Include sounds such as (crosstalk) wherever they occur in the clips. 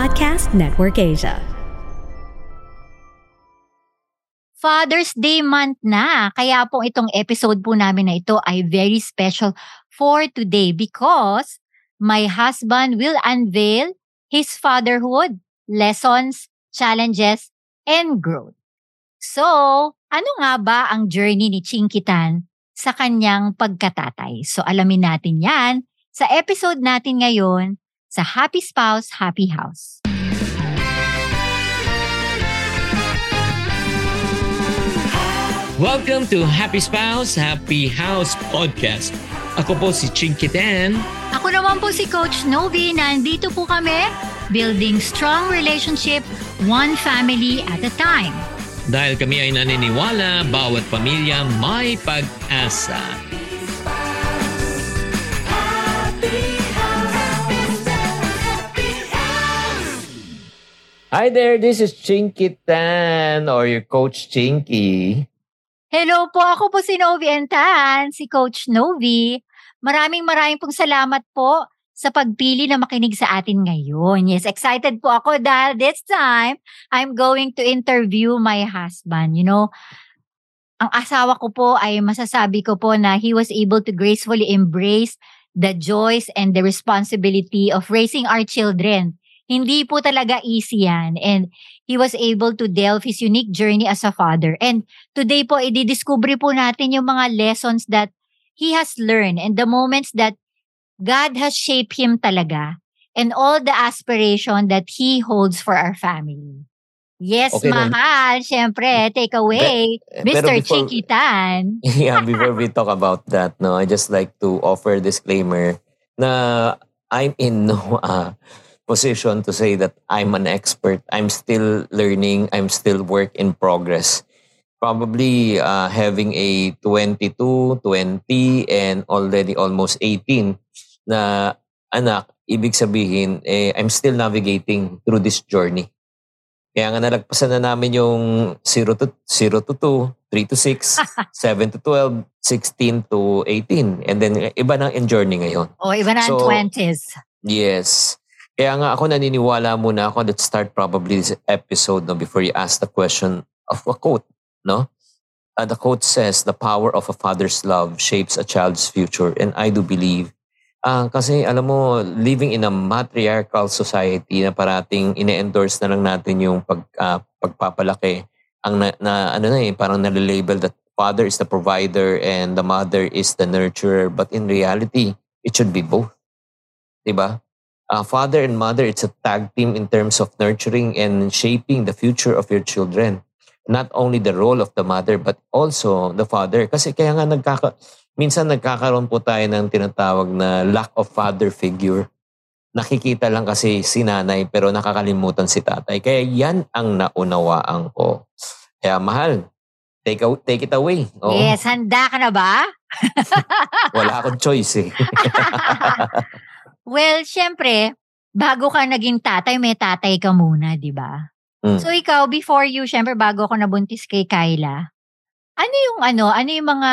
Podcast Network Asia. Father's Day month na. Kaya po itong episode po namin na ito ay very special for today because my husband will unveil his fatherhood, lessons, challenges, and growth. So, ano nga ba ang journey ni Chinkitan sa kanyang pagkatatay? So, alamin natin yan sa episode natin ngayon sa Happy Spouse, Happy House. Welcome to Happy Spouse, Happy House Podcast. Ako po si Chinky Dan. Ako naman po si Coach Novi. Nandito po kami, building strong relationship, one family at a time. Dahil kami ay naniniwala, bawat pamilya may pag-asa. Hi there, this is Chinky Tan or your Coach Chinky. Hello po, ako po si Novi Entan, si Coach Novi. Maraming maraming pong salamat po sa pagpili na makinig sa atin ngayon. Yes, excited po ako dahil this time, I'm going to interview my husband. You know, ang asawa ko po ay masasabi ko po na he was able to gracefully embrace the joys and the responsibility of raising our children. Hindi po talaga easy yan. And he was able to delve his unique journey as a father. And today po, ididiscover po natin yung mga lessons that he has learned and the moments that God has shaped him talaga and all the aspiration that he holds for our family. Yes, Okay, then. mahal. Siyempre, take away, Be- Mr. pero before- Chikitan. (laughs) yeah, before we talk about that, no, I just like to offer a disclaimer na I'm in no uh, (laughs) position to say that I'm an expert. I'm still learning. I'm still work in progress. Probably uh, having a 22, 20, and already almost 18 na anak, ibig sabihin, eh, I'm still navigating through this journey. Kaya nga nalagpasan na namin yung 0 to, 0 to 2, 3 to 6, 7 (laughs) to 12, 16 to 18. And then iba na ang journey ngayon. O, iba na ang So, 20s. Yes. Kaya nga ako naniniwala muna ako. Let's start probably this episode no, before you ask the question of a quote. No? Uh, the quote says, the power of a father's love shapes a child's future. And I do believe Ah, kasi alam mo, living in a matriarchal society na parating ine-endorse na lang natin yung pag, ah, pagpapalaki. Ang na, na, ano na eh, parang nalilabel that father is the provider and the mother is the nurturer. But in reality, it should be both. Diba? Uh, father and mother, it's a tag team in terms of nurturing and shaping the future of your children. Not only the role of the mother, but also the father. Kasi kaya nga nagkaka, minsan nagkakaroon po tayo ng tinatawag na lack of father figure. Nakikita lang kasi si nanay pero nakakalimutan si tatay. Kaya yan ang naunawaan ko. Kaya mahal, take, a- take it away. Oo. Yes, handa ka na ba? (laughs) Wala akong choice eh. (laughs) Well, syempre, bago ka naging tatay, may tatay ka muna, di ba? Mm. So ikaw, before you, syempre, bago ako nabuntis kay Kyla, ano yung ano, ano yung mga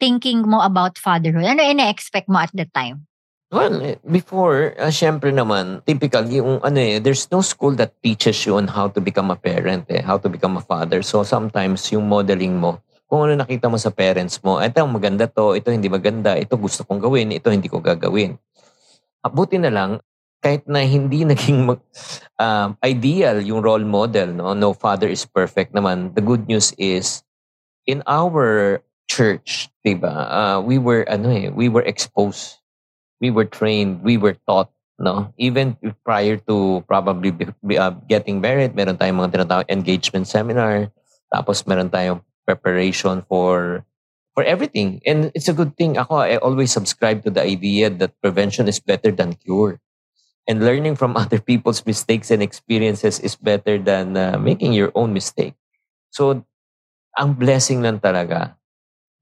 thinking mo about fatherhood? Ano ina-expect mo at the time? Well, eh, before, uh, syempre naman, typical, yung ano eh, there's no school that teaches you on how to become a parent, eh, how to become a father. So sometimes yung modeling mo, kung ano nakita mo sa parents mo, ito maganda to, ito hindi maganda, ito gusto kong gawin, ito hindi ko gagawin. Ah, Buti na lang, kahit na hindi (laughs) naging mag- um, ideal yung role model, no? no father is perfect naman. The good news is, in our church, diba, uh, we were, ano eh, we were exposed we were trained, we were taught, no? Even prior to probably be, be- uh, getting married, meron tayong mga tinatawag engagement seminar, tapos meron tayong preparation for for everything. And it's a good thing. Ako, I always subscribe to the idea that prevention is better than cure. And learning from (laughs) other people's mistakes and experiences is better than uh, making your own mistake. So, ang blessing lang talaga,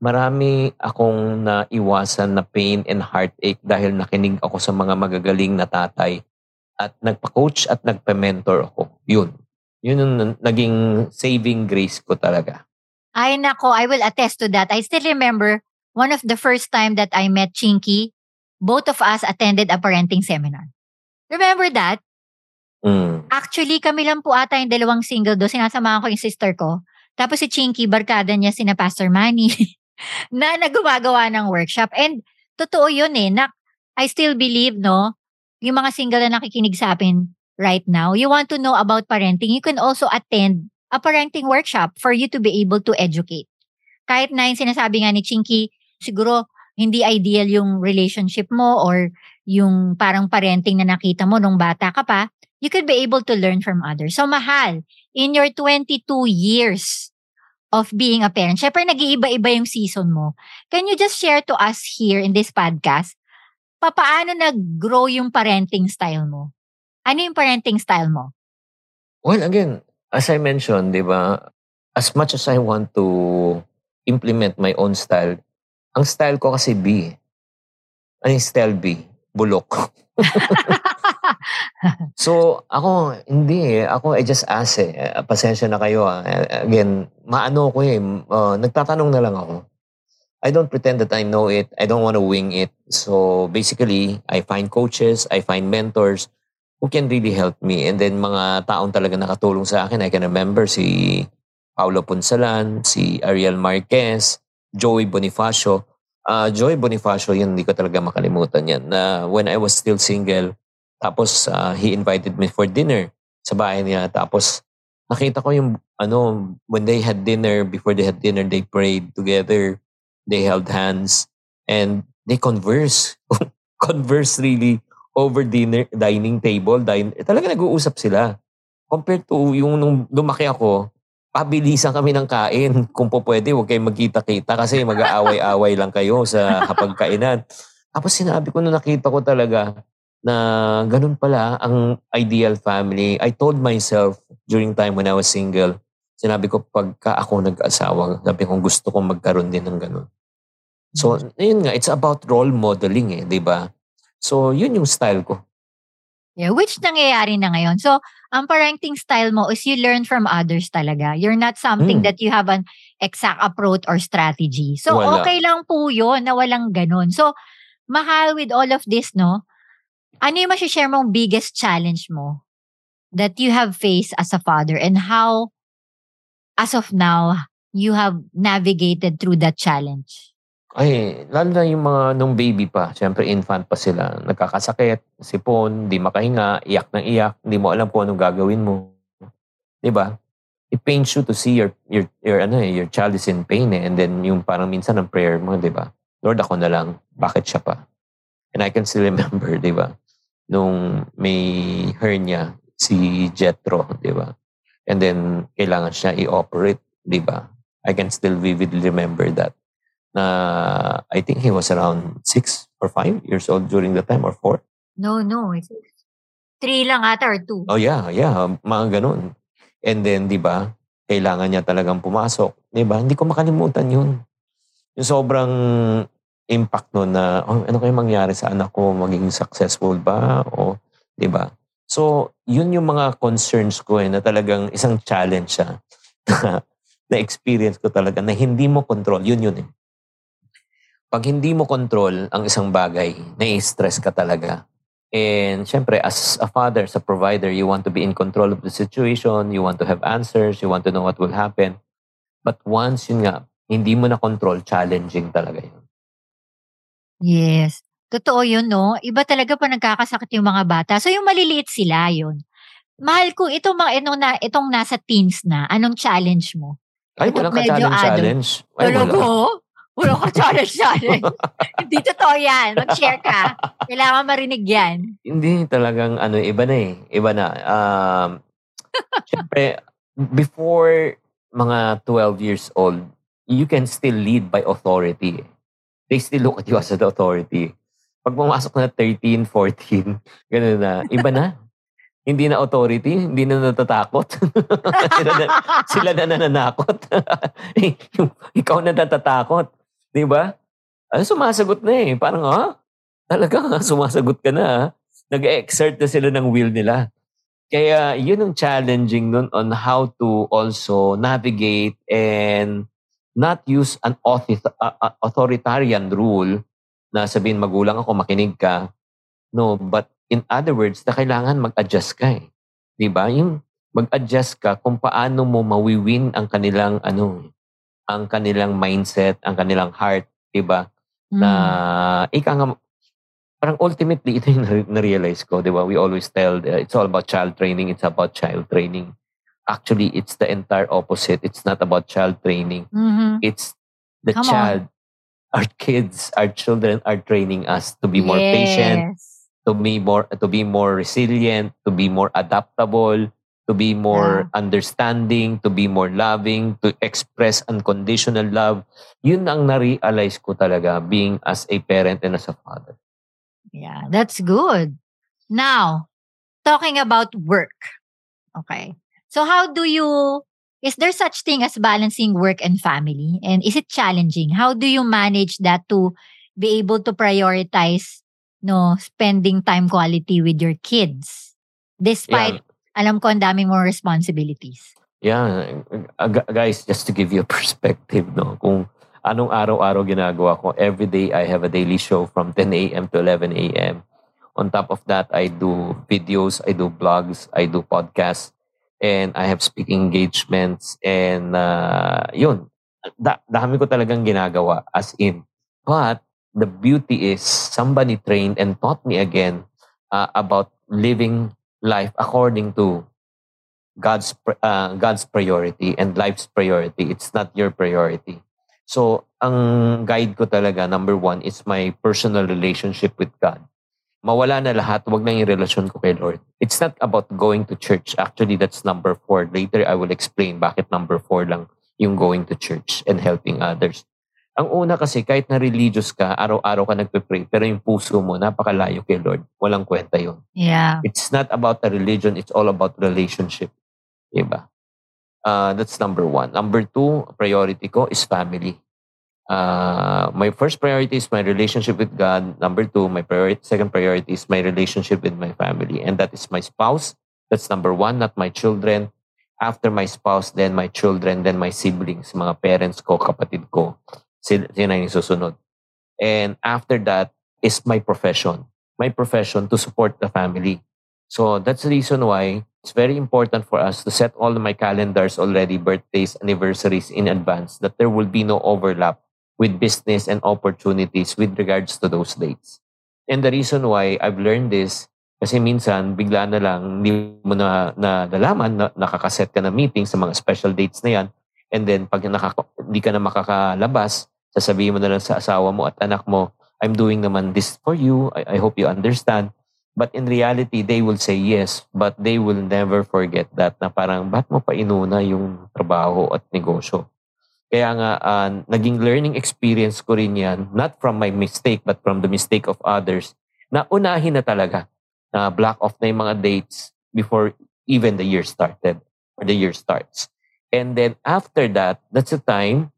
marami akong naiwasan na pain and heartache dahil nakinig ako sa mga magagaling na tatay at nagpa-coach at nagpa-mentor ako. Yun. Yun yung naging saving grace ko talaga. Ay nako, I will attest to that. I still remember one of the first time that I met Chinky, both of us attended a parenting seminar. Remember that? Mm. Actually, kami lang po ata yung dalawang single do. Sinasamahan ko yung sister ko. Tapos si Chinky, barkada niya sina Pastor Manny (laughs) na nagumagawa ng workshop. And totoo yun eh. Na, I still believe, no, yung mga single na nakikinig sa akin right now, you want to know about parenting, you can also attend a parenting workshop for you to be able to educate. Kahit na yung sinasabi nga ni Chinky, siguro hindi ideal yung relationship mo or yung parang parenting na nakita mo nung bata ka pa, you could be able to learn from others. So, mahal, in your 22 years of being a parent, syempre nag-iiba-iba yung season mo. Can you just share to us here in this podcast, papaano nag-grow yung parenting style mo? Ano yung parenting style mo? Well, again, as I mentioned, di ba, as much as I want to implement my own style, ang style ko kasi B. Ano yung style B? Bulok. (laughs) so, ako, hindi eh. Ako, I just ask eh. Uh, Pasensya na kayo ah. Uh, Again, maano ko eh. Uh, nagtatanong na lang ako. I don't pretend that I know it. I don't want to wing it. So, basically, I find coaches, I find mentors who can really help me. And then, mga taong talaga nakatulong sa akin. I can remember si Paulo Punsalan, si Ariel Marquez, Joey Bonifacio. Uh, Joey Bonifacio, yun, hindi ko talaga makalimutan yan. Na when I was still single, tapos uh, he invited me for dinner sa bahay niya. Tapos nakita ko yung ano, when they had dinner, before they had dinner, they prayed together. They held hands and they converse. (laughs) converse really over dinner, dining table. Din, eh, talaga nag-uusap sila. Compared to yung nung lumaki ako, pabilisan kami ng kain. (laughs) Kung po pwede, huwag kayong magkita-kita kasi mag-aaway-away lang kayo sa hapagkainan. Tapos sinabi ko nung nakita ko talaga, na ganun pala ang ideal family. I told myself during time when I was single, sinabi ko pagka ako nag-asawa, sabi ko gusto kong magkaroon din ng ganun. So, mm. yun nga, it's about role modeling eh, di ba? So, yun yung style ko. Yeah, which nangyayari na ngayon. So, ang parenting style mo is you learn from others talaga. You're not something mm. that you have an exact approach or strategy. So, Wala. okay lang po yun na walang ganun. So, mahal with all of this, no? Ano yung share mong biggest challenge mo that you have faced as a father and how, as of now, you have navigated through that challenge? Ay, lalo na yung mga nung baby pa, syempre infant pa sila, nagkakasakit, sipon, hindi makahinga, iyak ng iyak, hindi mo alam kung anong gagawin mo. 'Di ba? It pains you to see your your your ano eh, your child is in pain eh. and then yung parang minsan ang prayer mo, 'di ba? Lord ako na lang, bakit siya pa? And I can still remember, 'di ba? nung may hernia si Jetro, di ba? And then, kailangan siya i-operate, di ba? I can still vividly remember that. Na I think he was around six or five years old during the time or four. No, no. It's three lang ata or two. Oh yeah, yeah. Mga ganun. And then, di ba, kailangan niya talagang pumasok. Di ba? Hindi ko makalimutan yun. Yung sobrang impact no na oh, ano kaya mangyari sa anak ko maging successful ba o 'di ba so yun yung mga concerns ko eh na talagang isang challenge siya (laughs) na, experience ko talaga na hindi mo control yun yun eh pag hindi mo control ang isang bagay na-stress ka talaga and syempre as a father as a provider you want to be in control of the situation you want to have answers you want to know what will happen but once yun nga hindi mo na control challenging talaga yun Yes. Totoo yun, no? Iba talaga pa nagkakasakit yung mga bata. So, yung maliliit sila, yun. Mahal ko, itong mga, itong, na, itong nasa teens na, anong challenge mo? Ay, walang ka-challenge-challenge. Ay, wala. ko? Wala ka challenge-challenge. Hindi totoo yan. Mag-share ka. Kailangan marinig yan. Hindi talagang, ano, iba na eh. Iba na. Um, (laughs) Siyempre, before mga 12 years old, you can still lead by authority they still look at you as an authority. Pag pumasok na 13, 14, gano'n na, iba na. hindi na authority, hindi na natatakot. (laughs) sila, na, sila na nananakot. (laughs) Ikaw na natatakot. Di ba? Ano, sumasagot na eh. Parang, ha? Talaga, (laughs) sumasagot ka na. Nag-exert na sila ng will nila. Kaya yun ang challenging nun on how to also navigate and not use an authoritarian rule na sabihin magulang ako, makinig ka. No, but in other words, na kailangan mag-adjust ka eh. 'di ba? Yung mag-adjust ka kung paano mo mawiwin ang kanilang ano, ang kanilang mindset, ang kanilang heart, 'di ba? Na Mm. ika nga parang ultimately ito yung na- na-realize ko, 'di ba? We always tell uh, it's all about child training, it's about child training. Actually, it's the entire opposite. It's not about child training. Mhm. It's the Come on. child, our kids, our children are training us to be more patient, Yes. to be more to be more resilient, to be more adaptable, to be more understanding, to be more loving, to express unconditional love. Yun ang na-realize ko talaga being as a parent and as a father. Yeah, that's good. Now, talking about work. Okay. So how do you is there such thing as balancing work and family? And is it challenging? How do you manage that to be able to prioritize no spending time quality with your kids despite alam ko ang daming more responsibilities. Yeah, uh, gu- guys, just to give you a perspective, no, kung anong araw-araw ginagawa ko, every day I have a daily show from 10 a.m. to 11 a.m. On top of that, I do videos, I do blogs, I do podcasts, and I have speaking engagements, and uh, yun, da- dami ko talagang ginagawa as in. But the beauty is somebody trained and taught me again uh, about living life according to God's uh, God's priority and life's priority. It's not your priority. So, ang guide ko talaga, number one, is my personal relationship with God. Mawala na lahat, wag na yung relasyon ko kay Lord. It's not about going to church. Actually, that's number four. Later, I will explain bakit number four lang yung going to church and helping others. Ang una kasi, kahit na religious ka, araw-araw ka nagpe-pray, pero yung puso mo, napakalayo kay Lord. Walang kwenta yun. Yeah. It's not about the religion, it's all about relationship. Diba? Uh, that's number one. Number two, priority ko is family. Uh, my first priority is my relationship with God. Number two, my priority, second priority is my relationship with my family. And that is my spouse. That's number one, not my children. After my spouse, then my children, then my siblings, mga parents ko, kapatid ko. Sila, yung susunod. And after that is my profession. My profession to support the family. So that's the reason why it's very important for us to set all my calendars already, birthdays, anniversaries in advance, that there will be no overlap with business and opportunities with regards to those dates. And the reason why I've learned this, kasi minsan, bigla na lang, hindi mo na, na nalaman, na, nakakaset ka ng meeting sa mga special dates na yan, and then pag nakaka, hindi ka na makakalabas, sasabihin mo na lang sa asawa mo at anak mo, I'm doing naman this for you, I, I hope you understand. But in reality, they will say yes, but they will never forget that na parang, ba't mo pa inuna yung trabaho at negosyo? Kaya nga, uh, naging learning experience ko rin yan, not from my mistake, but from the mistake of others, na unahin na talaga, na block off na yung mga dates before even the year started, or the year starts. And then after that, that's the time,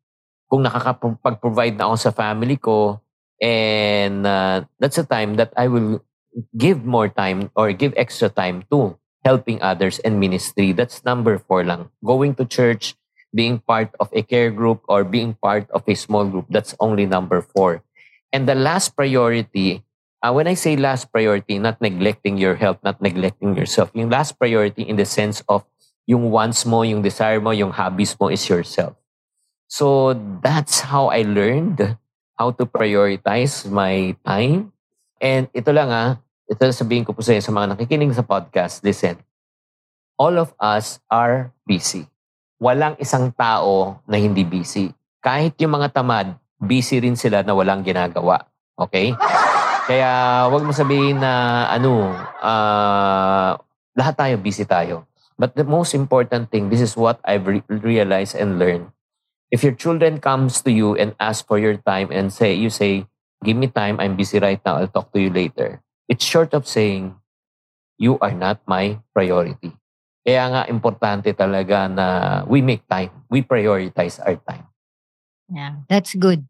kung nakakapag-provide na ako sa family ko, and uh, that's the time that I will give more time or give extra time to helping others and ministry. That's number four lang. Going to church, being part of a care group or being part of a small group, that's only number four. And the last priority, uh, when I say last priority, not neglecting your health, not neglecting yourself. Yung last priority in the sense of yung wants mo, yung desire mo, yung hobbies mo is yourself. So that's how I learned how to prioritize my time. And ito lang ah, ito sabihin ko po sa inyo sa mga nakikinig sa podcast, listen. All of us are busy walang isang tao na hindi busy. Kahit yung mga tamad, busy rin sila na walang ginagawa. Okay? Kaya wag mo sabihin na ano, uh, lahat tayo busy tayo. But the most important thing, this is what I've re- realized and learned. If your children comes to you and ask for your time and say, you say, give me time, I'm busy right now, I'll talk to you later. It's short of saying, you are not my priority. Kaya nga importante talaga na we make time. We prioritize our time. Yeah, that's good.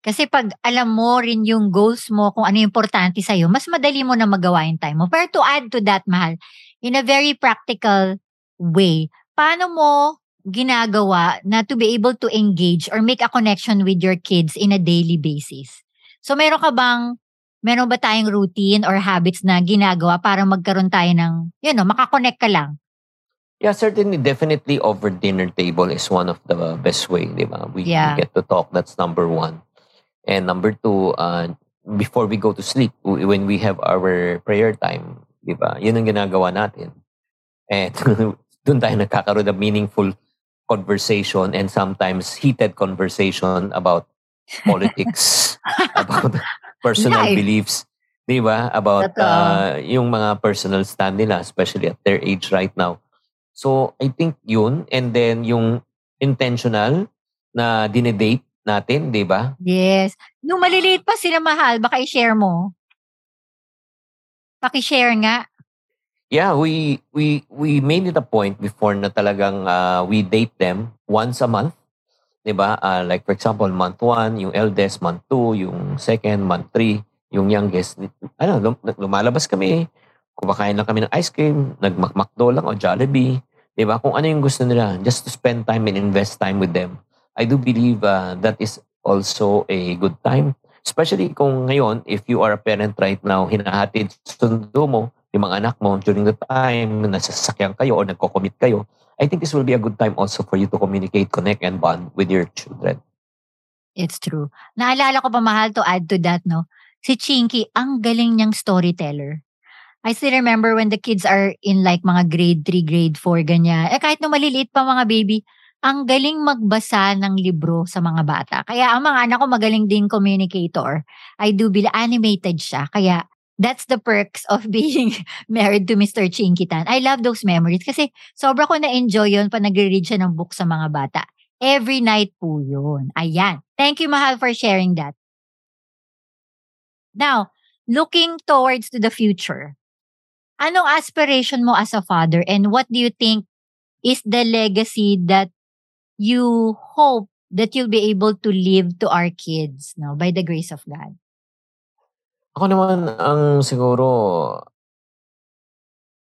Kasi pag alam mo rin yung goals mo, kung ano yung importante sa'yo, mas madali mo na magawa yung time mo. Pero to add to that, Mahal, in a very practical way, paano mo ginagawa na to be able to engage or make a connection with your kids in a daily basis? So meron ka bang meron ba tayong routine or habits na ginagawa para magkaroon tayo ng, you know, makakonect ka lang? Yeah, certainly, definitely over dinner table is one of the best way, di ba? We, Yeah. we get to talk. That's number one. And number two, uh, before we go to sleep, when we have our prayer time, di ba? Yun ang ginagawa natin. And (laughs) doon tayo nagkakaroon ng meaningful conversation and sometimes heated conversation about (laughs) politics, about personal Life. beliefs, di ba? About uh, yung mga personal stand nila, especially at their age right now. So, I think yun. And then, yung intentional na dinedate natin, di ba? Yes. Nung maliliit pa sila mahal, baka i-share mo. Paki-share nga. Yeah, we we we made it a point before na talagang uh, we date them once a month. 'Di ba? Uh, like for example, month 1, yung eldest, month 2, yung second, month 3, yung youngest. Ano, lum- lumalabas kami, kumakain lang kami ng ice cream, nagmakmakdo lang o Jollibee. 'Di ba? Kung ano yung gusto nila, just to spend time and invest time with them. I do believe uh, that is also a good time. Especially kung ngayon, if you are a parent right now, hinahatid sundo mo yung mga anak mo during the time na sasakyan kayo or nagko-commit kayo, I think this will be a good time also for you to communicate, connect, and bond with your children. It's true. Naalala ko pa mahal to add to that, no? Si Chinky, ang galing niyang storyteller. I still remember when the kids are in like mga grade 3, grade 4, ganyan. Eh kahit nung maliliit pa mga baby, ang galing magbasa ng libro sa mga bata. Kaya ang mga anak ko magaling din communicator. I do believe animated siya. Kaya that's the perks of (laughs) being married to Mr. Chinkitan. I love those memories kasi sobra ko na-enjoy yun pa nagre-read siya ng book sa mga bata. Every night po yun. Ayan. Thank you, Mahal, for sharing that. Now, looking towards to the future, anong aspiration mo as a father and what do you think is the legacy that you hope that you'll be able to leave to our kids no by the grace of God? Ako naman ang siguro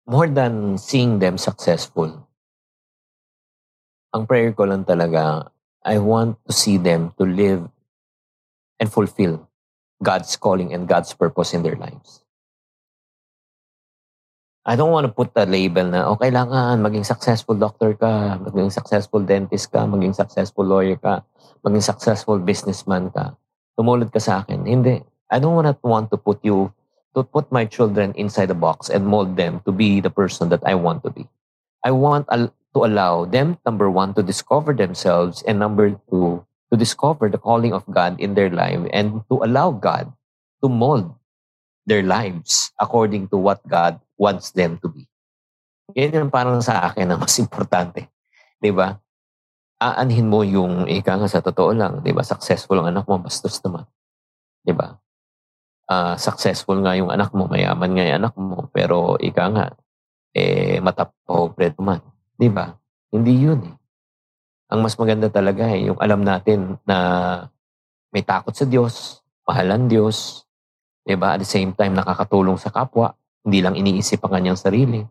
more than seeing them successful. Ang prayer ko lang talaga, I want to see them to live and fulfill God's calling and God's purpose in their lives. I don't want to put a label na, oh, kailangan maging successful doctor ka, maging successful dentist ka, maging successful lawyer ka, maging successful businessman ka. Tumulad ka sa akin. Hindi. I don't want want to put you, to put my children inside a box and mold them to be the person that I want to be. I want al- to allow them, number one, to discover themselves, and number two, to discover the calling of God in their life and to allow God to mold their lives according to what God wants them to be. Yan yung parang sa akin ang mas (laughs) importante. Di ba? Aanhin mo yung ika nga sa totoo lang. Di ba? Successful ang anak mo, bastos naman. Di ba? Ah, successful nga yung anak mo, mayaman nga yung anak mo, pero ika nga, eh, matapobre naman. Di ba? Hindi yun eh. Ang mas maganda talaga eh, yung alam natin na may takot sa Diyos, mahalan Diyos, di ba? At the same time, nakakatulong sa kapwa, hindi lang iniisip ang kanyang sarili.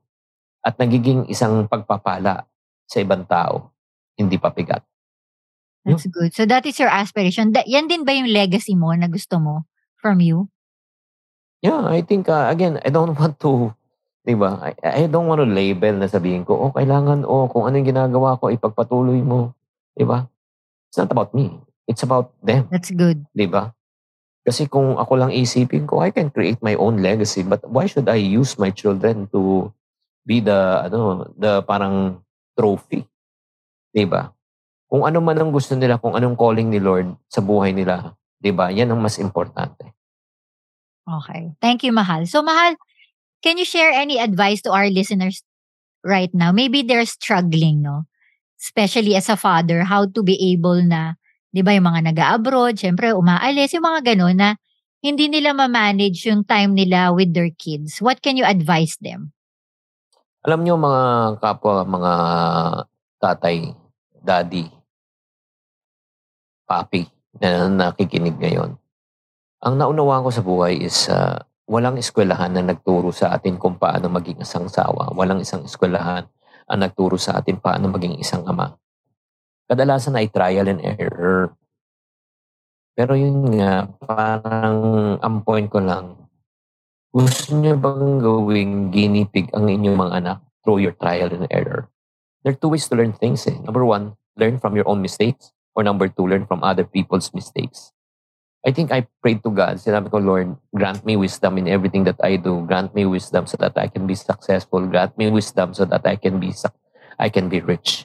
At nagiging isang pagpapala sa ibang tao, hindi papigat. That's good. So that is your aspiration. That, yan din ba yung legacy mo na gusto mo from you? Yeah, I think, uh, again, I don't (laughs) want to, di ba? I, I don't want to label na sabihin ko, oh, kailangan, oh, kung ano yung ginagawa ko, ipagpatuloy mo. Di ba? It's not about me. It's about them. That's good. Di ba? Kasi kung ako lang isipin ko, I can create my own legacy. But why should I use my children to be the, ano, the parang trophy? Di ba? Kung ano man ang gusto nila, kung anong calling ni Lord sa buhay nila, di ba? Yan ang mas importante. Okay. Thank you, Mahal. So, Mahal, can you share any advice to our listeners right now? Maybe they're struggling, no? Especially as a father, how to be able na, di ba, yung mga nag-abroad, syempre, umaalis, yung mga ganun na hindi nila ma-manage yung time nila with their kids. What can you advise them? Alam nyo mga kapwa, mga tatay, daddy, papi na nakikinig ngayon. Ang naunawaan ko sa buhay is uh, walang eskwelahan na nagturo sa atin kung paano maging isang sawa. Walang isang eskwelahan ang nagturo sa atin paano maging isang ama. Kadalasan ay trial and error. Pero yun nga, parang ang point ko lang, gusto niyo bang gawing guinea pig ang inyong mga anak through your trial and error? There are two ways to learn things. Eh. Number one, learn from your own mistakes. Or number two, learn from other people's mistakes. I think I prayed to God. Sinabi ko, Lord, grant me wisdom in everything that I do. Grant me wisdom so that I can be successful. Grant me wisdom so that I can be I can be rich.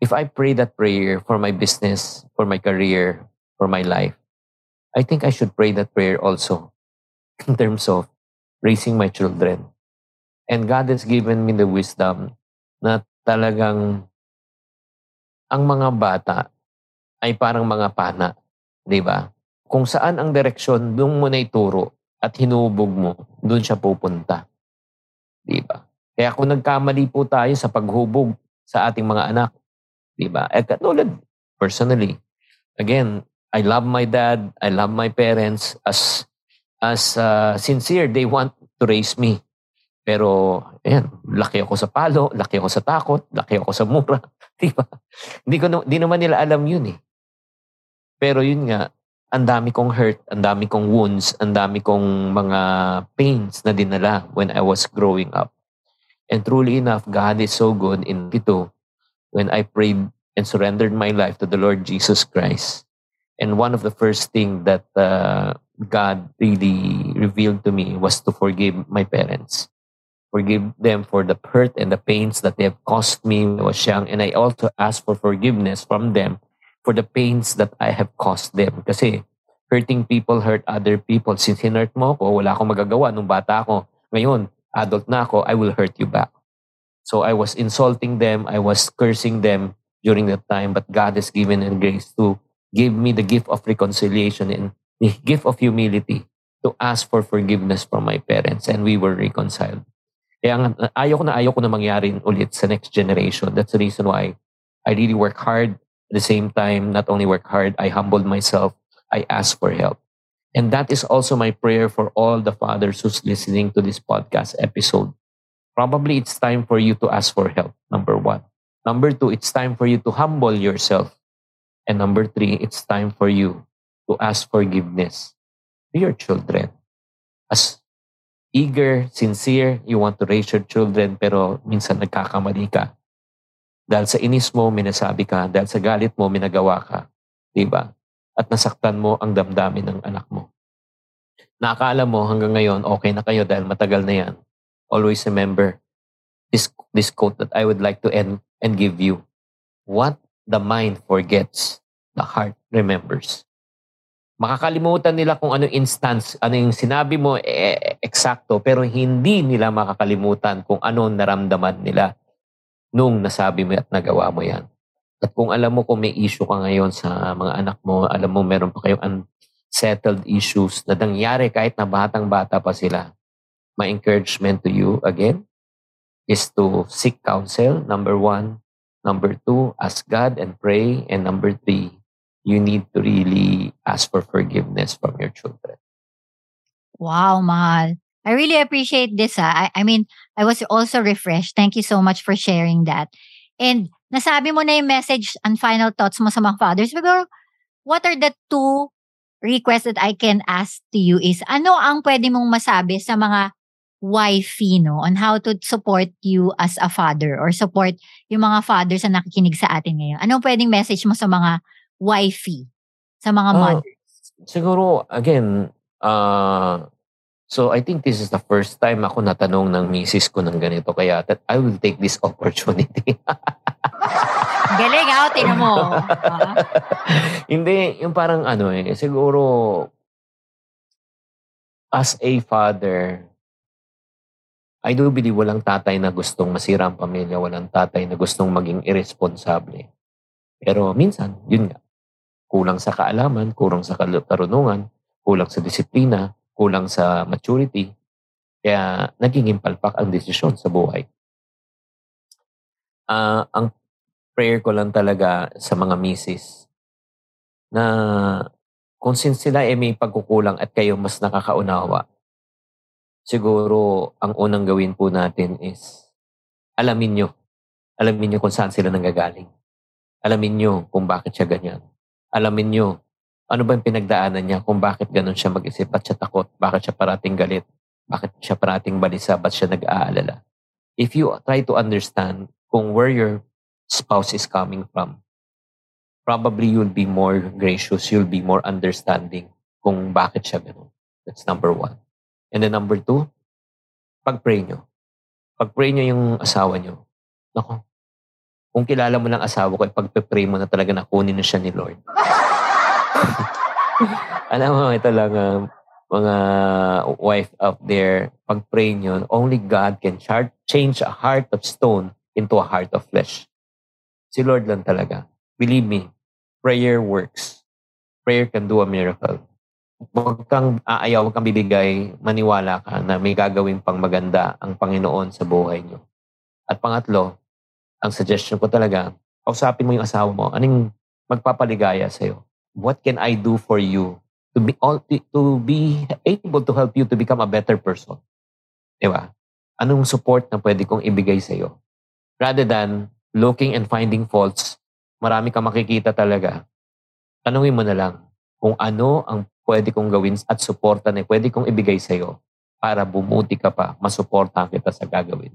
If I pray that prayer for my business, for my career, for my life, I think I should pray that prayer also (laughs) in terms of raising my children. And God has given me the wisdom na talagang ang mga bata ay parang mga pana, di ba? Kung saan ang direksyon, doon mo na ituro at hinubog mo, doon siya pupunta. Di ba? Kaya kung nagkamali po tayo sa paghubog sa ating mga anak, di ba? At katulad, personally, again, I love my dad, I love my parents as as uh, sincere they want to raise me. Pero, ayan, laki ako sa palo, laki ako sa takot, laki ako sa mura. (laughs) Di ba? Hindi, ko, di naman nila alam yun eh. Pero yun nga, ang dami kong hurt, ang dami kong wounds, ang dami kong mga pains na dinala when I was growing up. And truly enough, God is so good in ito when I prayed and surrendered my life to the Lord Jesus Christ. And one of the first thing that uh, God really revealed to me was to forgive my parents. Forgive them for the hurt and the pains that they have caused me when I was young. And I also ask for forgiveness from them for the pains that I have caused them. Kasi hurting people hurt other people. Since hinurt mo ko, wala akong magagawa nung bata ako. Ngayon, adult na ako, I will hurt you back. So I was insulting them, I was cursing them during that time, but God has given and grace to give me the gift of reconciliation and the gift of humility to ask for forgiveness from my parents and we were reconciled. Kaya ayaw ko na ayaw ko na mangyari ulit sa next generation. That's the reason why I really work hard at the same time, not only work hard, I humbled myself. I asked for help. And that is also my prayer for all the fathers who's listening to this podcast episode. Probably it's time for you to ask for help, number one. Number two, it's time for you to humble yourself. And number three, it's time for you to ask forgiveness to your children. As eager, sincere, you want to raise your children, pero minsan nagkakamali ka. Dahil sa inis mo, minasabi ka. Dahil sa galit mo, minagawa ka. Di ba? At nasaktan mo ang damdamin ng anak mo. Nakakala mo hanggang ngayon, okay na kayo dahil matagal na yan. Always remember this, this quote that I would like to end and give you. What the mind forgets, the heart remembers. Makakalimutan nila kung anong instance, ano yung sinabi mo, eh, eksakto, pero hindi nila makakalimutan kung ano naramdaman nila nung nasabi mo at nagawa mo yan. At kung alam mo kung may issue ka ngayon sa mga anak mo, alam mo meron pa kayong unsettled issues na nangyari kahit na batang-bata pa sila, my encouragement to you again is to seek counsel, number one. Number two, ask God and pray. And number three, you need to really ask for forgiveness from your children. Wow, mahal. I really appreciate this. Ha. I, I mean, I was also refreshed. Thank you so much for sharing that. And nasabi mo na yung message and final thoughts mo sa mga fathers. Pero what are the two requests that I can ask to you is, ano ang pwede mong masabi sa mga wifey, no? On how to support you as a father or support yung mga fathers na nakikinig sa atin ngayon. Anong pwedeng message mo sa mga wifey, sa mga uh, mothers? Siguro, again, uh, So I think this is the first time ako natanong ng misis ko ng ganito. Kaya that I will take this (laughs) opportunity. Galing ha, tinan mo. (laughs) Hindi, yung parang ano eh, siguro as a father, I do believe walang tatay na gustong masira ang pamilya, walang tatay na gustong maging irresponsable. Pero minsan, yun nga, kulang sa kaalaman, kulang sa karunungan, kulang sa disiplina, kulang sa maturity, kaya naging palpak ang desisyon sa buhay. Uh, ang prayer ko lang talaga sa mga misis na kung since sila ay may pagkukulang at kayo mas nakakaunawa, siguro ang unang gawin po natin is alamin nyo. Alamin nyo kung saan sila nanggagaling. Alamin nyo kung bakit siya ganyan. Alamin nyo Ano ba yung pinagdaanan niya kung bakit ganun siya mag-isip? Ba't siya takot? Bakit siya parating galit? Bakit siya parating balisa? Ba't siya nag-aalala? If you try to understand kung where your spouse is coming from, probably you'll be more gracious, you'll be more understanding kung bakit siya ganun. That's number one. And then number two, pag-pray nyo. Pag-pray nyo yung asawa nyo. Nako, kung kilala mo lang asawa ko, pag-pray mo na talaga na kunin na siya ni Lord. (laughs) Alam mo, ito lang, uh, mga wife out there, pag-pray nyo, only God can char- change a heart of stone into a heart of flesh. Si Lord lang talaga. Believe me, prayer works. Prayer can do a miracle. Huwag kang aayaw, huwag kang bibigay, maniwala ka na may gagawin pang maganda ang Panginoon sa buhay nyo. At pangatlo, ang suggestion ko talaga, kausapin mo yung asawa mo, anong magpapaligaya sa'yo? What can I do for you to be all, to be able to help you to become a better person? Di ba? Anong support na pwede kong ibigay sa'yo? Rather than looking and finding faults, marami kang makikita talaga. Tanungin mo na lang kung ano ang pwede kong gawin at suporta na pwede kong ibigay sa'yo para bumuti ka pa, masuportahan kita sa gagawin.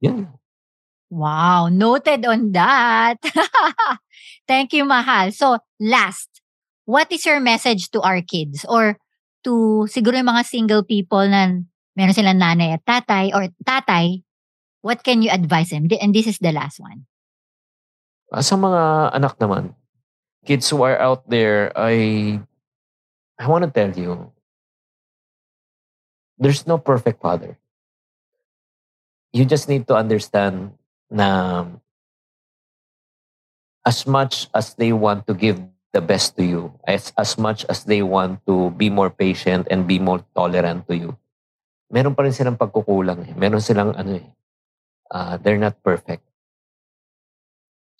Yan. Wow, noted on that. (laughs) Thank you, Mahal. So, last, what is your message to our kids or to siguro yung mga single people na meron silang nanay at tatay or tatay, what can you advise them? And this is the last one. Ah, Sa mga anak naman, kids who are out there, I I want to tell you, there's no perfect father. You just need to understand na as much as they want to give the best to you, as, as much as they want to be more patient and be more tolerant to you, meron pa rin silang pagkukulang. Eh. Meron silang ano eh, uh, they're not perfect.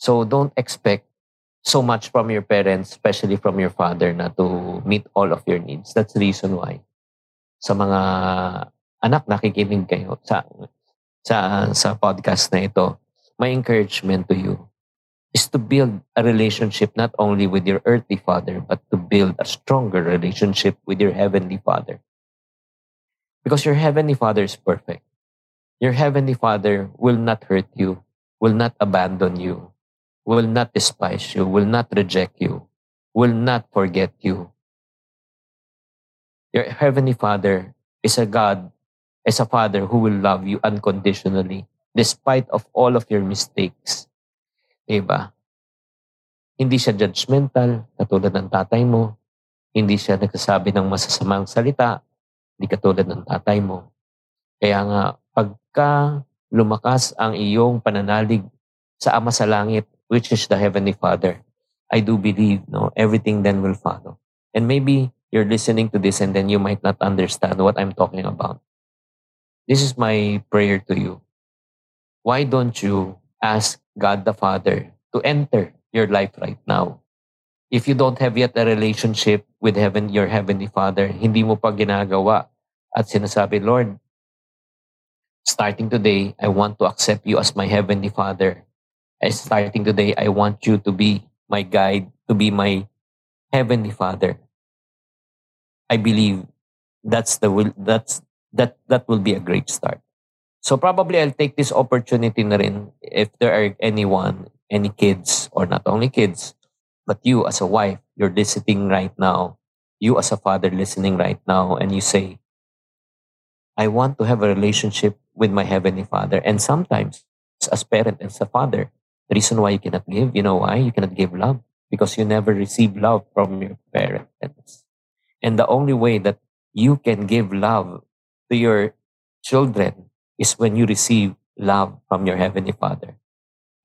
So don't expect so much from your parents, especially from your father, na to meet all of your needs. That's the reason why sa mga anak nakikinig kayo sa sa sa podcast na ito, my encouragement to you is to build a relationship not only with your earthly father but to build a stronger relationship with your heavenly father. Because your heavenly father is perfect. Your heavenly father will not hurt you, will not abandon you, will not despise you, will not reject you, will not forget you. Your heavenly father is a God, is a father who will love you unconditionally despite of all of your mistakes. Diba? Hindi siya judgmental, katulad ng tatay mo. Hindi siya nagsasabi ng masasamang salita, hindi katulad ng tatay mo. Kaya nga, pagka lumakas ang iyong pananalig sa Ama sa Langit, which is the Heavenly Father, I do believe no, everything then will follow. And maybe you're listening to this and then you might not understand what I'm talking about. This is my prayer to you. Why don't you ask God the Father to enter your life right now? If you don't have yet a relationship with heaven, your heavenly Father, hindi mo pa ginagawa at sinasabi, Lord, starting today, I want to accept you as my heavenly Father. And starting today, I want you to be my guide, to be my heavenly Father. I believe that's the will that's that that will be a great start. So probably I'll take this opportunity na rin if there are anyone, any kids, or not only kids, but you as a wife, you're listening right now, you as a father listening right now, and you say, I want to have a relationship with my Heavenly Father. And sometimes, as a parent as a father, the reason why you cannot give, you know why? You cannot give love because you never receive love from your parents. And the only way that you can give love to your children is when you receive love from your Heavenly Father.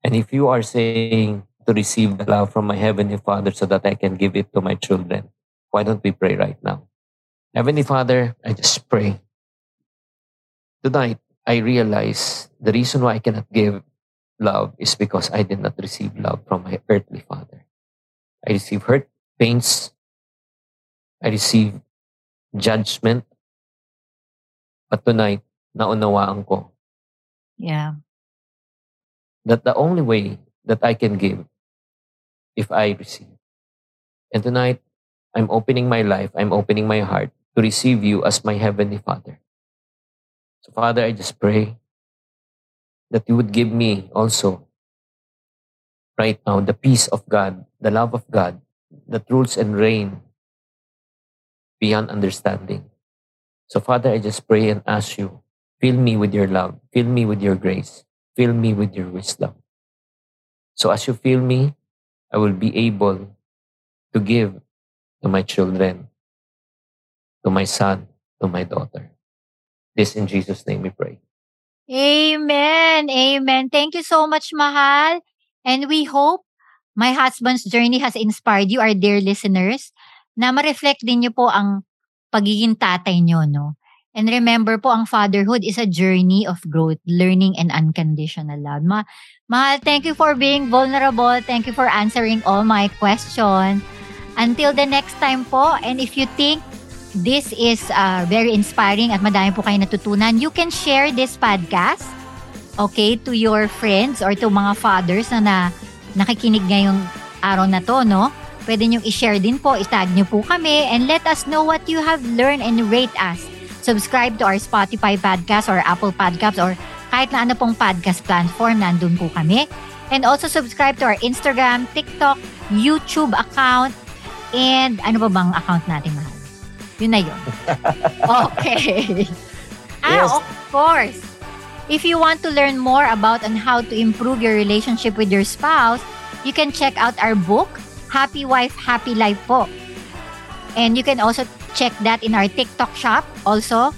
And if you are saying to receive the love from my Heavenly Father so that I can give it to my children, why don't we pray right now? Heavenly Father, I just pray. Tonight, I realize the reason why I cannot give love is because I did not receive love from my earthly father. I receive hurt, pains, I receive judgment. But tonight, naunawaan ko Yeah. that the only way that I can give if I receive. And tonight, I'm opening my life, I'm opening my heart to receive you as my Heavenly Father. So, Father, I just pray that you would give me also right now the peace of God, the love of God that rules and reign beyond understanding. So, Father, I just pray and ask you, fill me with your love, fill me with your grace, fill me with your wisdom. So, as you fill me, I will be able to give to my children, to my son, to my daughter. This in Jesus' name we pray. Amen. Amen. Thank you so much, Mahal. And we hope my husband's journey has inspired you, our dear listeners, na ma-reflect din niyo po ang pagiging tatay niyo, no? And remember po, ang fatherhood is a journey of growth, learning, and unconditional love. Ma Mahal, thank you for being vulnerable. Thank you for answering all my questions. Until the next time po, and if you think this is uh, very inspiring at madami po kayo natutunan, you can share this podcast, okay, to your friends or to mga fathers na, na nakikinig ngayong araw na to, no? Pwede nyo i-share din po, itag nyo po kami, and let us know what you have learned and rate us. Subscribe to our Spotify podcast or Apple Podcasts or kahit na ano pong podcast platform, nandun po kami. And also subscribe to our Instagram, TikTok, YouTube account, and ano ba bang account natin, mahal? Yun na yun. (laughs) okay. ah, Yes. of course. If you want to learn more about on how to improve your relationship with your spouse, you can check out our book, Happy Wife, Happy Life po. And you can also check that in our TikTok shop also.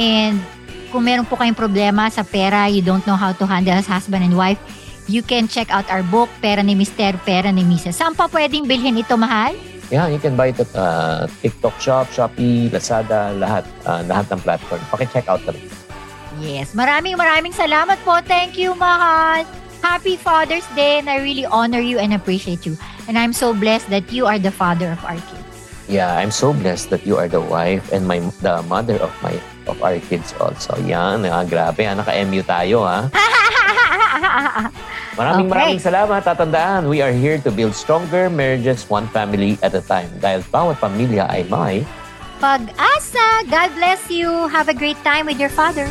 And kung meron po kayong problema sa pera, you don't know how to handle as husband and wife, you can check out our book, Pera ni Mister, Pera ni Mrs. Saan pa pwedeng bilhin ito, mahal? Yeah, you can buy it at uh, TikTok Shop, Shopee, Lazada, lahat, uh, lahat ng platform. Paki-check out na rin. Yes, maraming maraming salamat po. Thank you, mahal. Happy Father's Day and I really honor you and appreciate you. And I'm so blessed that you are the father of our kids. Yeah, I'm so blessed that you are the wife and my the mother of my of our kids also. Yan, ah, grabe, ah, naka-MU tayo ha. (laughs) Maraming Okay. maraming salamat. Tatandaan, we are here to build stronger marriages one family at a time. Dahil bawat pamilya ay may Pag-asa, God bless you. Have a great time with your father.